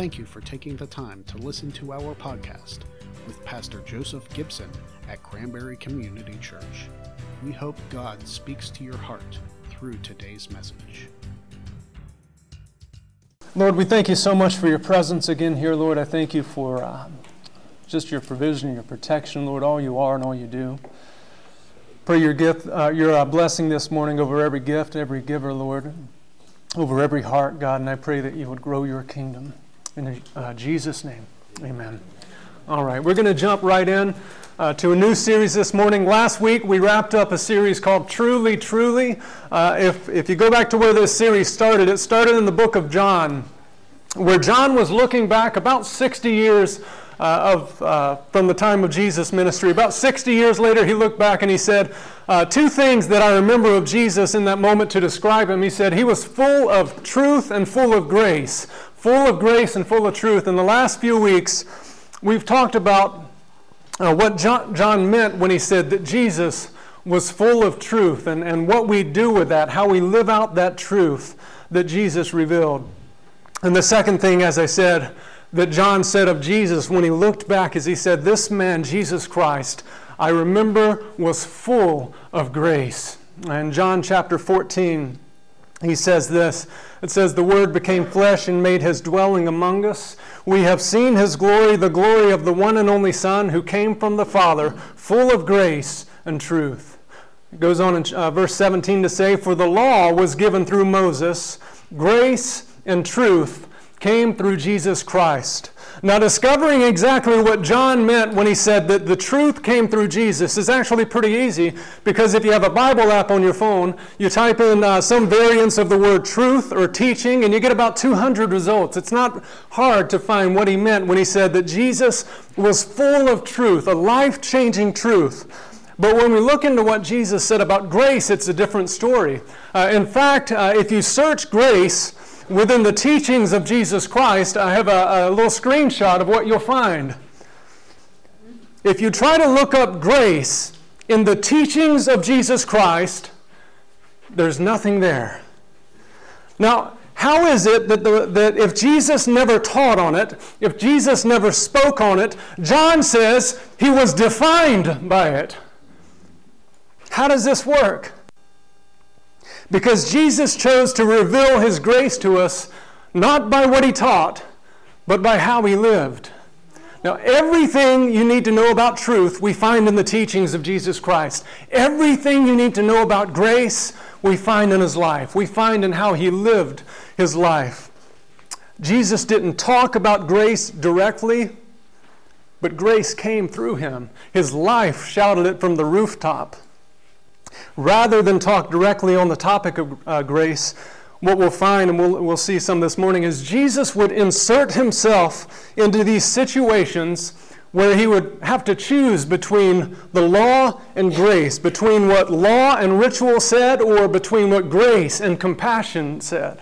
Thank you for taking the time to listen to our podcast with Pastor Joseph Gibson at Cranberry Community Church. We hope God speaks to your heart through today's message. Lord, we thank you so much for your presence again here, Lord. I thank you for uh, just your provision, your protection, Lord, all you are and all you do. Pray your gift, uh, your uh, blessing this morning over every gift, every giver, Lord, over every heart, God, and I pray that you would grow your kingdom. In uh, Jesus' name, amen. All right, we're going to jump right in uh, to a new series this morning. Last week we wrapped up a series called Truly, Truly. Uh, if, if you go back to where this series started, it started in the book of John, where John was looking back about 60 years uh, of, uh, from the time of Jesus' ministry. About 60 years later, he looked back and he said, uh, Two things that I remember of Jesus in that moment to describe him. He said, He was full of truth and full of grace. Full of grace and full of truth. In the last few weeks, we've talked about uh, what John, John meant when he said that Jesus was full of truth and, and what we do with that, how we live out that truth that Jesus revealed. And the second thing, as I said, that John said of Jesus when he looked back is he said, This man, Jesus Christ, I remember was full of grace. And John chapter 14, he says this it says, The Word became flesh and made his dwelling among us. We have seen his glory, the glory of the one and only Son who came from the Father, full of grace and truth. It goes on in uh, verse 17 to say, For the law was given through Moses, grace and truth came through Jesus Christ. Now, discovering exactly what John meant when he said that the truth came through Jesus is actually pretty easy because if you have a Bible app on your phone, you type in uh, some variants of the word truth or teaching and you get about 200 results. It's not hard to find what he meant when he said that Jesus was full of truth, a life changing truth. But when we look into what Jesus said about grace, it's a different story. Uh, in fact, uh, if you search grace, within the teachings of Jesus Christ, I have a, a, little screenshot of what you'll find. If you try to look up grace in the teachings of Jesus Christ, there's nothing there. Now, how is it that, the, that if Jesus never taught on it, if Jesus never spoke on it, John says he was defined by it? How does this work? Because Jesus chose to reveal his grace to us not by what he taught, but by how he lived. Now, everything you need to know about truth, we find in the teachings of Jesus Christ. Everything you need to know about grace, we find in his life. We find in how he lived his life. Jesus didn't talk about grace directly, but grace came through him. His life shouted it from the rooftop. Rather than talk directly on the topic of uh, grace, what we'll find, and we'll, we'll see some this morning, is Jesus would insert himself into these situations where he would have to choose between the law and grace, between what law and ritual said, or between what grace and compassion said.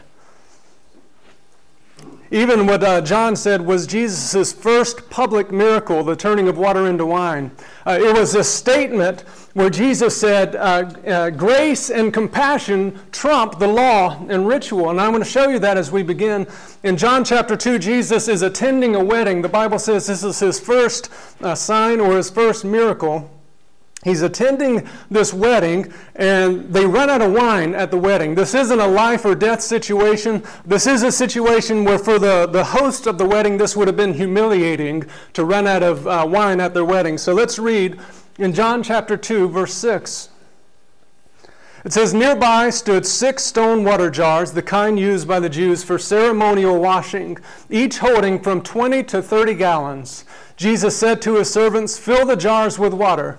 Even what uh, John said was Jesus' first public miracle, the turning of water into wine. Uh, it was a statement where Jesus said, uh, uh, Grace and compassion trump the law and ritual. And I'm going to show you that as we begin. In John chapter 2, Jesus is attending a wedding. The Bible says this is his first uh, sign or his first miracle. He's attending this wedding, and they run out of wine at the wedding. This isn't a life or death situation. This is a situation where, for the, the host of the wedding, this would have been humiliating to run out of uh, wine at their wedding. So let's read in John chapter 2, verse 6. It says, Nearby stood six stone water jars, the kind used by the Jews for ceremonial washing, each holding from 20 to 30 gallons. Jesus said to his servants, Fill the jars with water.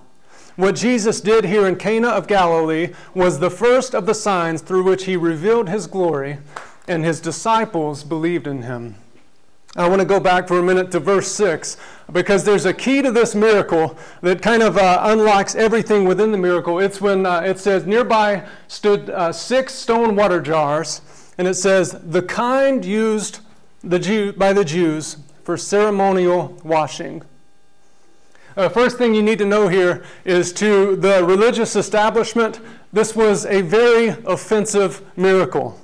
What Jesus did here in Cana of Galilee was the first of the signs through which he revealed his glory, and his disciples believed in him. I want to go back for a minute to verse 6 because there's a key to this miracle that kind of uh, unlocks everything within the miracle. It's when uh, it says, Nearby stood uh, six stone water jars, and it says, The kind used the Jew, by the Jews for ceremonial washing. Uh, first thing you need to know here is to the religious establishment, this was a very offensive miracle.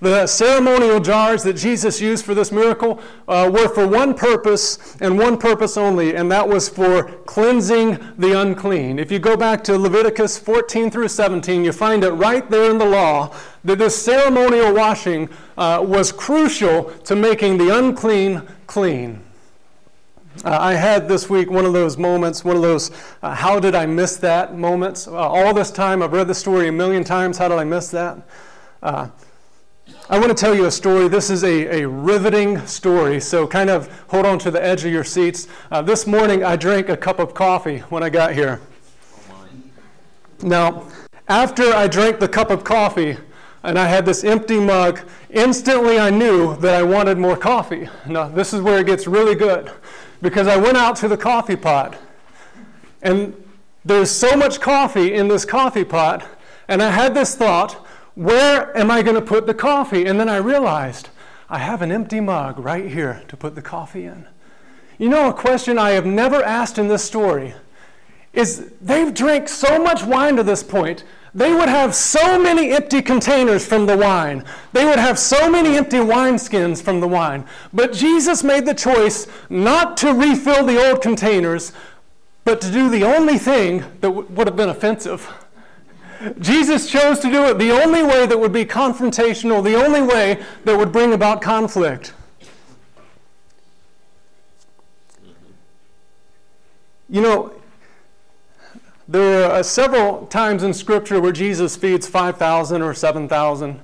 The ceremonial jars that Jesus used for this miracle uh, were for one purpose and one purpose only, and that was for cleansing the unclean. If you go back to Leviticus 14 through 17, you find it right there in the law that this ceremonial washing uh, was crucial to making the unclean clean. Uh, I had this week one of those moments, one of those uh, how did I miss that moments. Uh, all this time, I've read the story a million times. How did I miss that? Uh, I want to tell you a story. This is a, a riveting story, so kind of hold on to the edge of your seats. Uh, this morning, I drank a cup of coffee when I got here. Now, after I drank the cup of coffee and I had this empty mug, instantly I knew that I wanted more coffee. Now, this is where it gets really good because I went out to the coffee pot and there's so much coffee in this coffee pot, and I had this thought where am I going to put the coffee? And then I realized I have an empty mug right here to put the coffee in. You know, a question I have never asked in this story is they've drank so much wine to this point, they would have so many empty containers from the wine. They would have so many empty wineskins from the wine. But Jesus made the choice not to refill the old containers, but to do the only thing that w- would have been offensive Jesus chose to do it the only way that would be confrontational, the only way that would bring about conflict. You know, there are uh, several times in Scripture where Jesus feeds 5,000 or 7,000.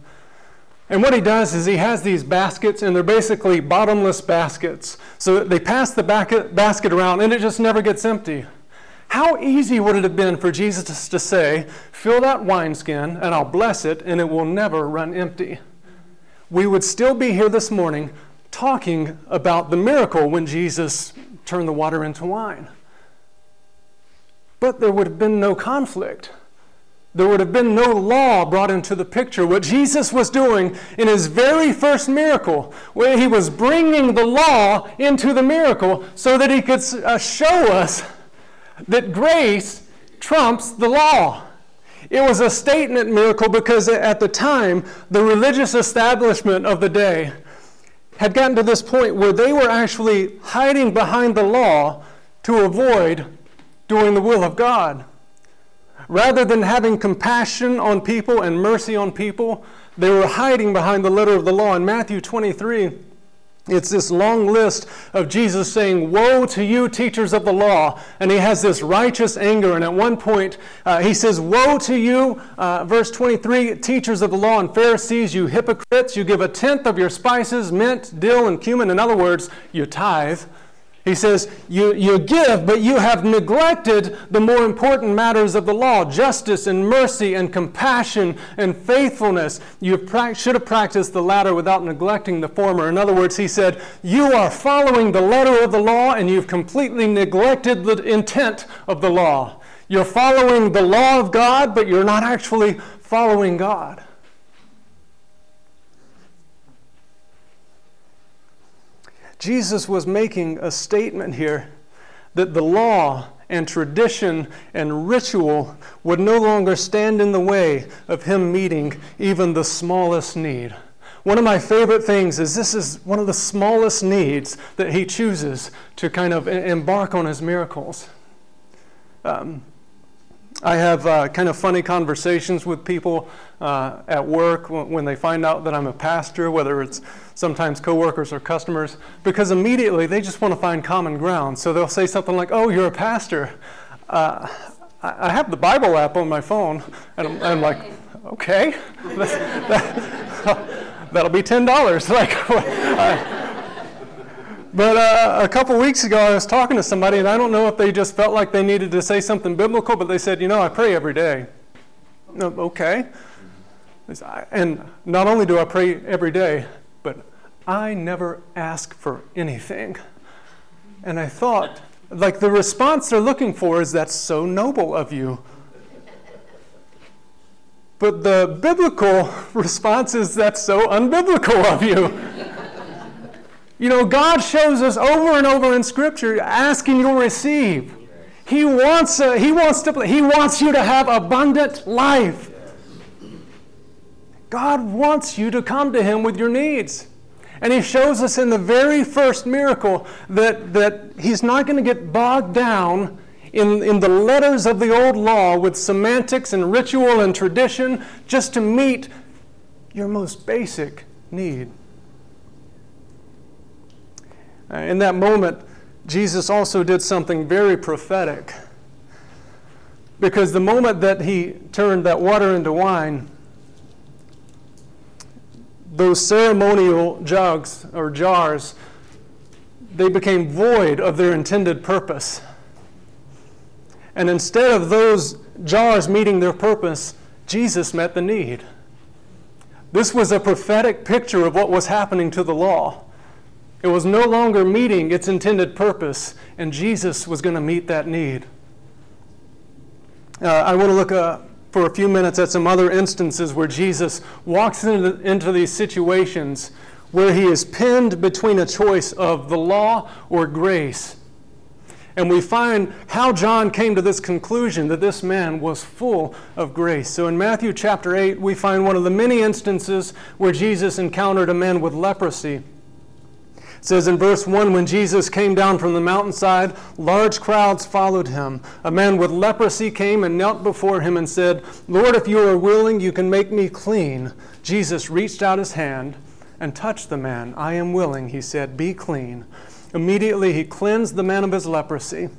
And what he does is he has these baskets, and they're basically bottomless baskets. So they pass the basket around, and it just never gets empty. How easy would it have been for Jesus to say, Fill that wineskin, and I'll bless it, and it will never run empty? We would still be here this morning talking about the miracle when Jesus turned the water into wine. But there would have been no conflict. There would have been no law brought into the picture. What Jesus was doing in his very first miracle, where he was bringing the law into the miracle so that he could uh, show us that grace trumps the law. It was a statement miracle because at the time, the religious establishment of the day had gotten to this point where they were actually hiding behind the law to avoid doing the will of God. Rather than having compassion on people and mercy on people, they were hiding behind the letter of the law. In Matthew 23, it's this long list of Jesus saying, Woe to you, teachers of the law. And he has this righteous anger. And at one point, uh, he says, Woe to you, uh, verse 23, teachers of the law and Pharisees, you hypocrites. You give a tenth of your spices, mint, dill, and cumin. In other words, you tithe. He says, you, you give, but you have neglected the more important matters of the law justice and mercy and compassion and faithfulness. You pra- should have practiced the latter without neglecting the former. In other words, he said, You are following the letter of the law and you've completely neglected the intent of the law. You're following the law of God, but you're not actually following God. Jesus was making a statement here that the law and tradition and ritual would no longer stand in the way of him meeting even the smallest need. One of my favorite things is this is one of the smallest needs that he chooses to kind of embark on his miracles. Um, I have uh, kind of funny conversations with people uh, at work when they find out that I'm a pastor, whether it's sometimes coworkers or customers, because immediately they just want to find common ground. So they'll say something like, "Oh, you're a pastor." Uh, I have the Bible app on my phone, and I'm, I'm like, "Okay, that, will be ten dollars." Like. But uh, a couple weeks ago, I was talking to somebody, and I don't know if they just felt like they needed to say something biblical, but they said, You know, I pray every day. Okay. And not only do I pray every day, but I never ask for anything. And I thought, like the response they're looking for is that's so noble of you. But the biblical response is that's so unbiblical of you. you know, God shows us over and over in Scripture, ask and you'll receive. He wants, uh, he wants to, he wants you to have abundant life. God wants you to come to Him with your needs. And He shows us in the very first miracle that, that He's not going to get bogged down in, in the letters of the old law with semantics and ritual and tradition just to meet your most basic need. Uh, in that moment, Jesus also did something very prophetic. Because the moment that he turned that water into wine, those ceremonial jugs or jars, they became void of their intended purpose. And instead of those jars meeting their purpose, Jesus met the need. This was a prophetic picture of what was happening to the law. It was no longer meeting its intended purpose, and Jesus was going to meet that need. Uh, I want to look uh, for a few minutes at some other instances where Jesus walks into, into these situations where he is pinned between a choice of the law or grace. And we find how John came to this conclusion that this man was full of grace. So in Matthew chapter 8, we find one of the many instances where Jesus encountered a man with leprosy. It says in verse 1 When Jesus came down from the mountainside, large crowds followed him. A man with leprosy came and knelt before him and said, Lord, if you are willing, you can make me clean. Jesus reached out his hand and touched the man. I am willing, he said, be clean. Immediately he cleansed the man of his leprosy.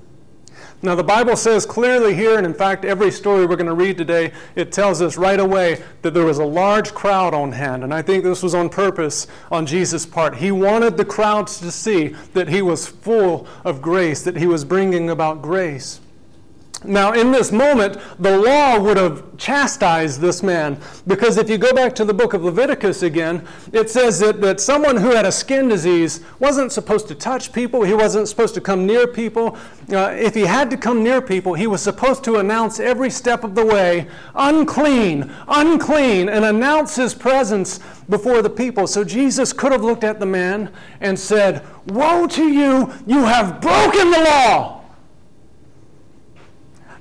Now, the Bible says clearly here, and in fact, every story we're going to read today, it tells us right away that there was a large crowd on hand. And I think this was on purpose on Jesus' part. He wanted the crowds to see that he was full of grace, that he was bringing about grace. Now, in this moment, the law would have chastised this man because if you go back to the book of Leviticus again, it says that, that someone who had a skin disease wasn't supposed to touch people, he wasn't supposed to come near people. Uh, if he had to come near people, he was supposed to announce every step of the way, unclean, unclean, and announce his presence before the people. So Jesus could have looked at the man and said, Woe to you, you have broken the law.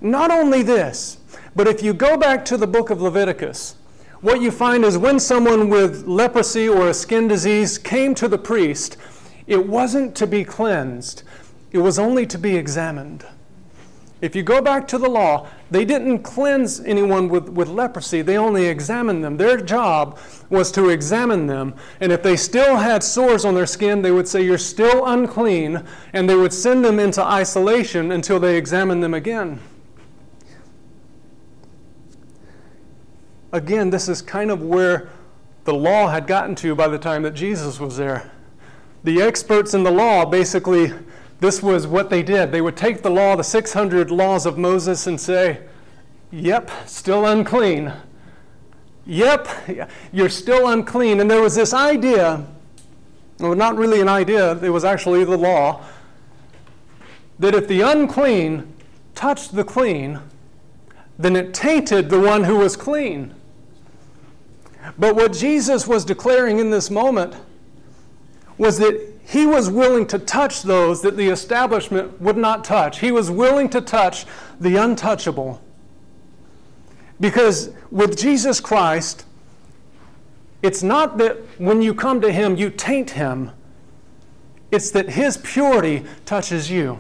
Not only this, but if you go back to the book of Leviticus, what you find is when someone with leprosy or a skin disease came to the priest, it wasn't to be cleansed, it was only to be examined. If you go back to the law, they didn't cleanse anyone with, with leprosy, they only examined them. Their job was to examine them. And if they still had sores on their skin, they would say, You're still unclean, and they would send them into isolation until they examined them again. Again, this is kind of where the law had gotten to by the time that Jesus was there. The experts in the law basically, this was what they did. They would take the law, the 600 laws of Moses, and say, Yep, still unclean. Yep, you're still unclean. And there was this idea, well, not really an idea, it was actually the law, that if the unclean touched the clean, then it tainted the one who was clean. But what Jesus was declaring in this moment was that he was willing to touch those that the establishment would not touch. He was willing to touch the untouchable. Because with Jesus Christ, it's not that when you come to him, you taint him, it's that his purity touches you.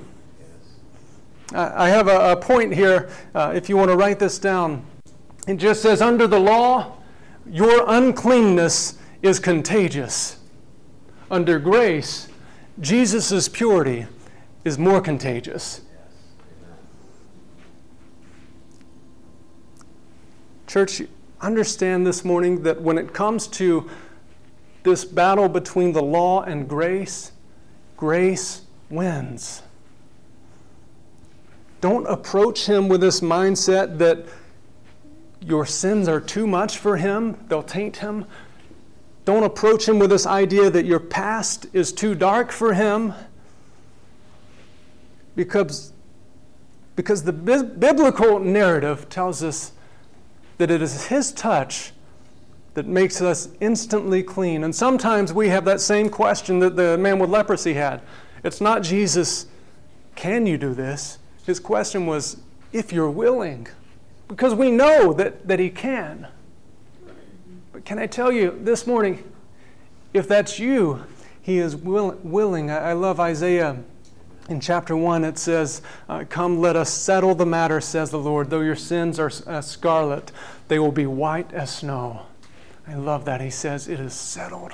I have a, point here, uh, if you want to write this down. It just says, under the law, your uncleanness is contagious. Under grace, Jesus' purity is more contagious. Church, understand this morning that when it comes to this battle between the law and grace, grace wins. Don't approach Him with this mindset that your sins are too much for him, they'll taint him. Don't approach him with this idea that your past is too dark for him because, because the bi- biblical narrative tells us that it is his touch that makes us instantly clean. And sometimes we have that same question that the man with leprosy had. It's not Jesus, can you do this? His question was, if you're willing, because we know that, that he can. But can I tell you this morning, if that's you, he is will, willing. I, I, love Isaiah. In chapter 1, it says, uh, Come, let us settle the matter, says the Lord. Though your sins are uh, scarlet, they will be white as snow. I love that. He says, It is settled.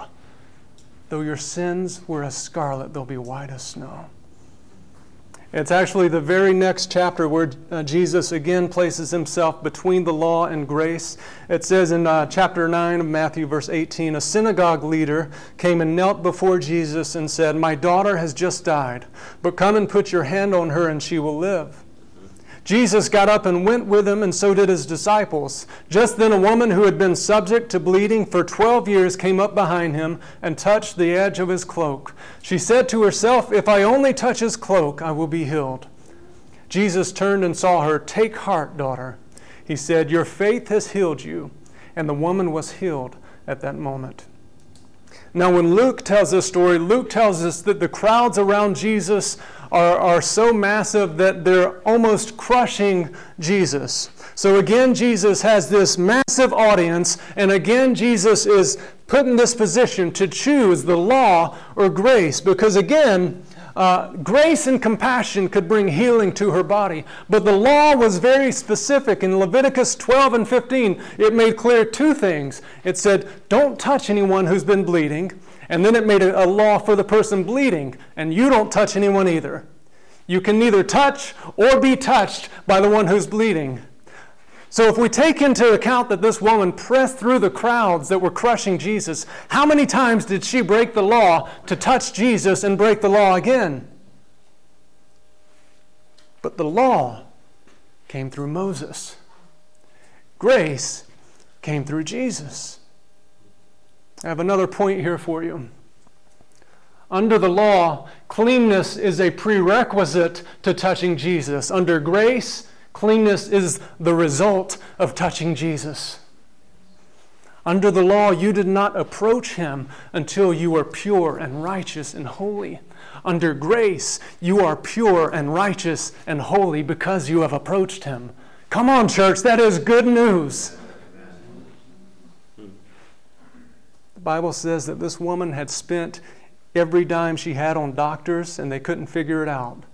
Though your sins were as scarlet, they'll be white as snow. It's actually the very next chapter where uh, Jesus again places himself between the law and grace. It says in uh, chapter 9 of Matthew, verse 18 A synagogue leader came and knelt before Jesus and said, My daughter has just died, but come and put your hand on her and she will live. Jesus got up and went with him, and so did his disciples. Just then, a woman who had been subject to bleeding for 12 years came up behind him and touched the edge of his cloak. She said to herself, If I only touch his cloak, I will be healed. Jesus turned and saw her. Take heart, daughter. He said, Your faith has healed you. And the woman was healed at that moment. Now, when Luke tells this story, Luke tells us that the crowds around Jesus are, are so massive that they're almost crushing Jesus. So again, Jesus has this massive audience, and again, Jesus is put in this position to choose the law or grace, because again, uh, grace and compassion could bring healing to her body. But the law was very specific. In Leviticus 12 and 15, it made clear two things. It said, don't touch anyone who's been bleeding. And then it made a, a law for the person bleeding, and you don't touch anyone either. You can neither touch or be touched by the one who's bleeding. So, if we take into account that this woman pressed through the crowds that were crushing Jesus, how many times did she break the law to touch Jesus and break the law again? But the law came through Moses, grace came through Jesus. I have another point here for you. Under the law, cleanness is a prerequisite to touching Jesus. Under grace, cleanness is the result of touching Jesus. Under the law, you did not approach him until you were pure and righteous and holy. Under grace, you are pure and righteous and holy because you have approached him. Come on, church, that is good news. The Bible says that this woman had spent every dime she had on doctors and they couldn't figure it out.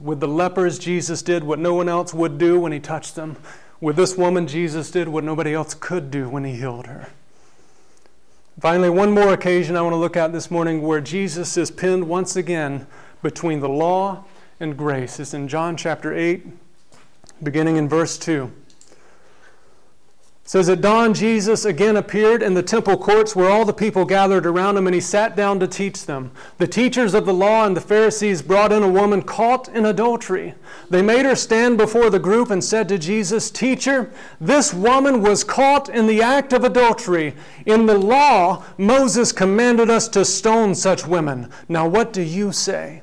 With the lepers, Jesus did what no one else would do when he touched them. With this woman, Jesus did what nobody else could do when he healed her. Finally, one more occasion I want to look at this morning where Jesus is pinned once again between the law and grace. It's in John chapter 8, beginning in verse 2 says at dawn jesus again appeared in the temple courts where all the people gathered around him and he sat down to teach them. The teachers of the law and the pharisees brought in a woman caught in adultery. They made her stand before the group and said to jesus teacher this woman was caught in the act of adultery. In the law moses commanded us to stone such women. Now what do you say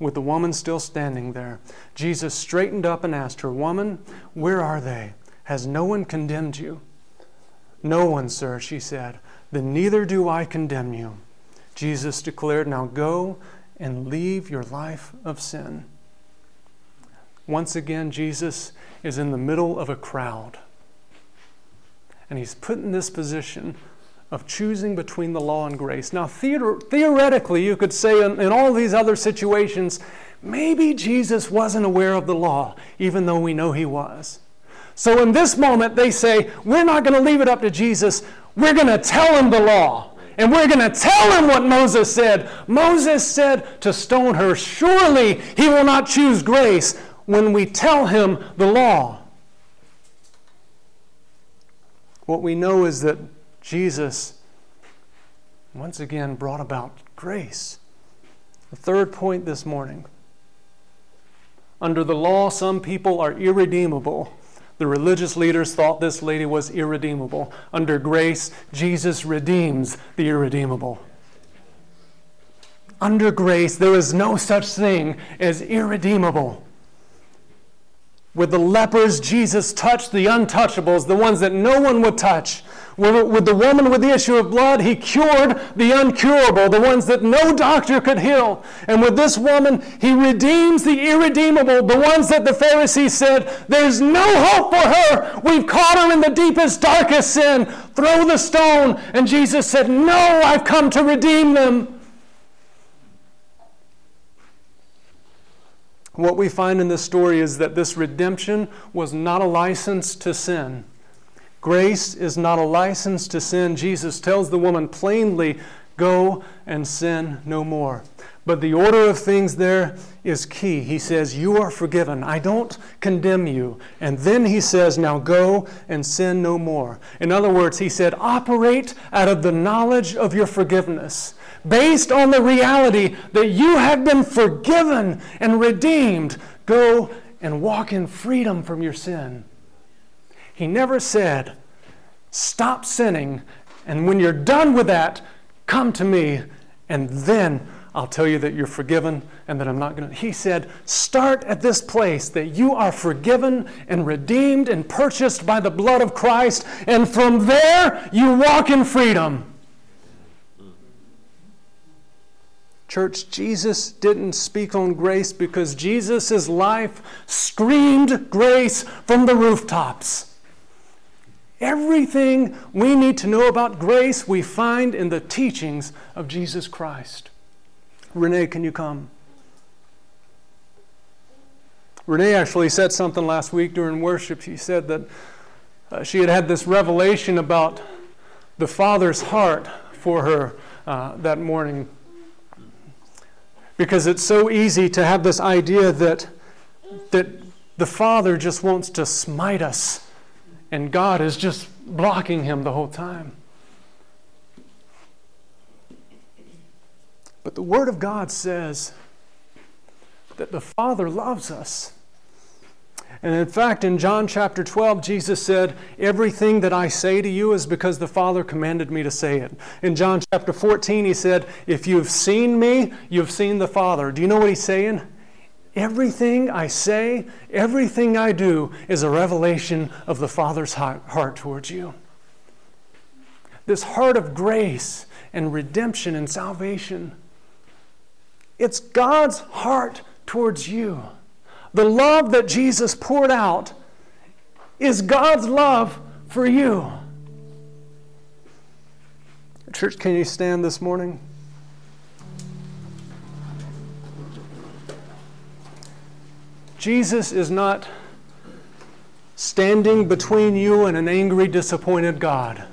with the woman still standing there. Jesus straightened up and asked her, Woman, where are they? Has no one condemned you? No one, sir, she said. Then neither do I condemn you. Jesus declared, Now go and leave your life of sin. Once again, Jesus is in the middle of a crowd. And he's put in this position of choosing between the law and grace. Now, theor- theoretically, you could say in, in all these other situations, maybe Jesus wasn't aware of the law, even though we know he was. So, in this moment, they say, We're not going to leave it up to Jesus, we're going to tell him the law. And we're going to tell him what Moses said. Moses said to stone her. Surely he will not choose grace when we tell him the law. What we know is that Jesus once again brought about grace. The third point this morning. Under the law, some people are irredeemable. The religious leaders thought this lady was irredeemable. Under grace, Jesus redeems the irredeemable. Under grace, there is no such thing as irredeemable. With the lepers, Jesus touched the untouchables, the ones that no one would touch. With the woman with the issue of blood, he cured the uncurable, the ones that no doctor could heal. And with this woman, he redeems the irredeemable, the ones that the Pharisees said, There's no hope for her. We've caught her in the deepest, darkest sin. Throw the stone. And Jesus said, No, I've come to redeem them. What we find in this story is that this redemption was not a license to sin. Grace is not a license to sin. Jesus tells the woman plainly, Go and sin no more. But the order of things there is key. He says, You are forgiven. I don't condemn you. And then he says, Now go and sin no more. In other words, he said, Operate out of the knowledge of your forgiveness based on the reality that you have been forgiven and redeemed, go and walk in freedom from your sin. He never said, Stop sinning, and when you're done with that, come to me, and then I'll tell you that you're forgiven and that I'm not going to. He said, Start at this place that you are forgiven and redeemed and purchased by the blood of Christ, and from there you walk in freedom. Church, Jesus didn't speak on grace because Jesus' life screamed grace from the rooftops. Everything we need to know about grace we find in the teachings of Jesus Christ. Renee, can you come? Renee actually said something last week during worship. She said that uh, she had had this revelation about the Father's heart for her uh, that morning because it's so easy to have this idea that, that the Father just wants to smite us and God is just blocking him the whole time. But the Word of God says that the Father loves us and in fact, in John chapter 12, Jesus said, Everything that I say to you is because the Father commanded me to say it. In John chapter 14, he said, If you've seen me, you've seen the Father. Do you know what he's saying? Everything I say, everything I do is a revelation of the Father's heart towards you. This heart of grace and redemption and salvation, it's God's heart towards you. The love that Jesus poured out is God's love for you. Church, can you stand this morning? Jesus is not standing between you and an angry, disappointed God.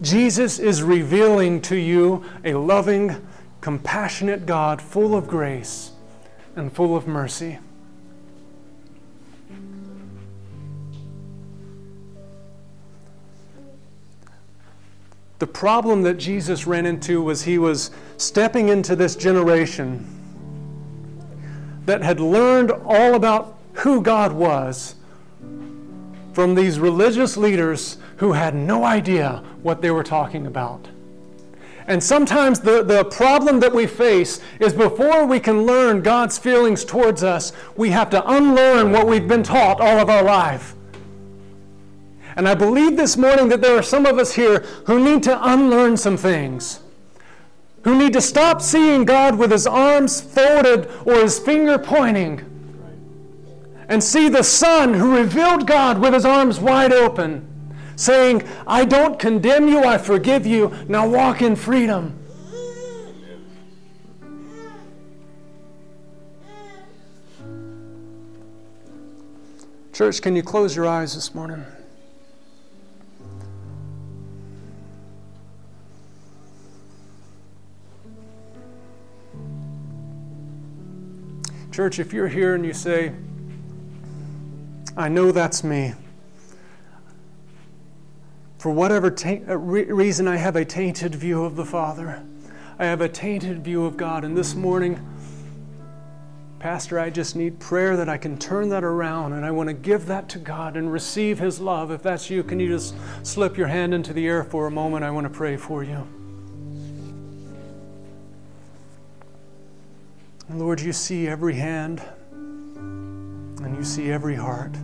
Jesus is revealing to you a loving, compassionate God full of grace and full of mercy. The problem that Jesus ran into was he was stepping into this generation that had learned all about who God was from these religious leaders who had no idea what they were talking about. And sometimes the, the problem that we face is before we can learn God's feelings towards us, we have to unlearn what we've been taught all of our life. And I believe this morning that there are some of us here who need to unlearn some things, who need to stop seeing God with his arms folded or his finger pointing, and see the Son who revealed God with his arms wide open saying, I don't condemn you, I forgive you. Now walk in freedom. Church, can you close your eyes this morning? Church, if you're here and you say, I know that's me, for whatever ta- uh, reason I have a tainted view of the Father, I have a tainted view of God, and this morning, Pastor, I just need prayer that I can turn that around and I want to give that to God and receive His love. If that's you, can you just slip your hand into the air for a moment? I want to pray for you. Lord, you see every hand and you see every heart.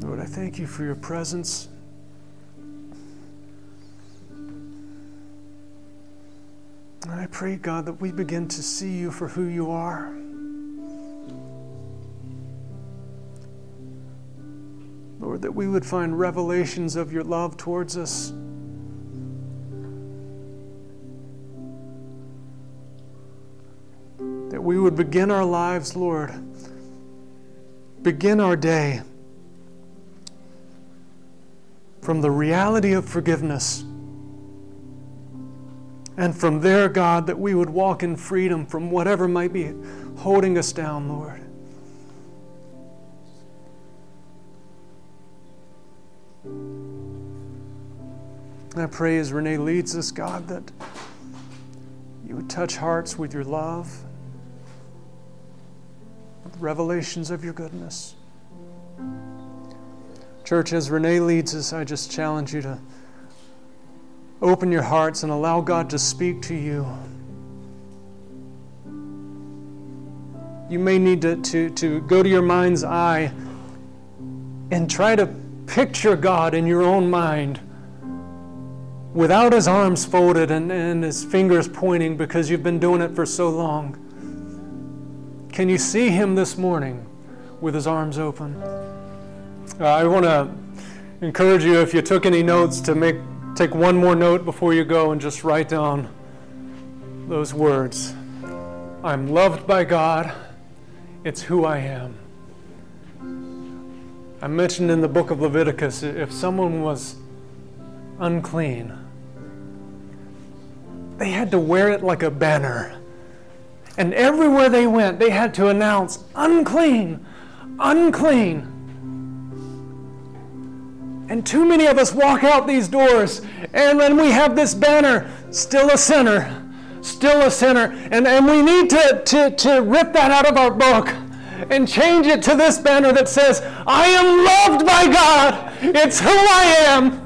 Lord, I thank you for your presence. And I pray, God, that we begin to see you for who you are. Lord, that we would find revelations of your love towards us. That we would begin our lives, Lord, begin our day from the reality of forgiveness and from there, God, that we would walk in freedom from whatever might be holding us down, Lord. I pray as Renee leads us, God, that you would touch hearts with your love, with revelations of your goodness. Church, as Renee leads us, I just challenge you to open your hearts and allow God to speak to you. You may need to, to, to go to your mind's eye and try to picture God in your own mind without his arms folded and, and his fingers pointing because you've been doing it for so long. Can you see him this morning with his arms open? Uh, I want to encourage you, if you took any notes, to make Take one more note before you go and just write down those words I'm loved by God, it's who I am. I mentioned in the book of Leviticus if someone was unclean, they had to wear it like a banner. And everywhere they went, they had to announce, unclean, unclean. And too many of us walk out these doors and then we have this banner, still a sinner, still a sinner. And, and we need to, to, to rip that out of our book and change it to this banner that says, I am loved by God. It's who I am.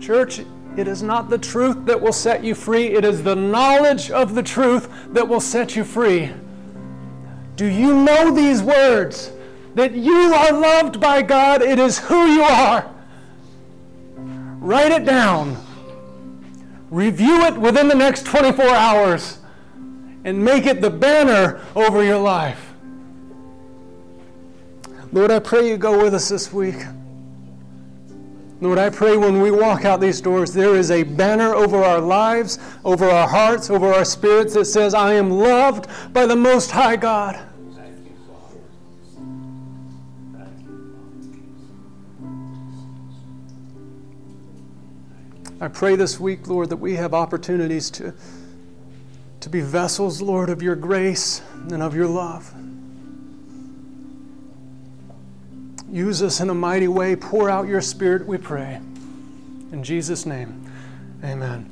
Church, it is not the truth that will set you free, it is the knowledge of the truth that will set you free. Do you know these words? That you are loved by God, it is who you are. Write it down. Review it within the next 24 hours and make it the banner over your life. Lord, I pray you go with us this week. Lord, I pray when we walk out these doors, there is a banner over our lives, over our hearts, over our spirits that says, I am loved by the Most High God. I pray this week, Lord, that we have opportunities to, to be vessels, Lord, of your grace and of your love. Use us in a mighty way. Pour out your Spirit, we pray. In Jesus' name, amen.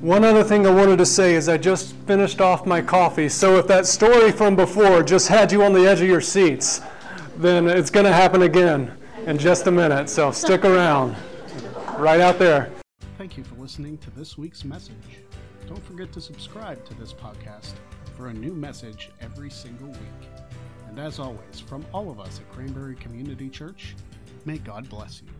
One other thing I wanted to say is I just finished off my coffee. So if that story from before just had you on the edge of your seats, then it's going to happen again in just a minute. So stick around. Right out there. Thank you for listening to this week's message. Don't forget to subscribe to this podcast for a new message every single week. And as always, from all of us at Cranberry Community Church, may God bless you.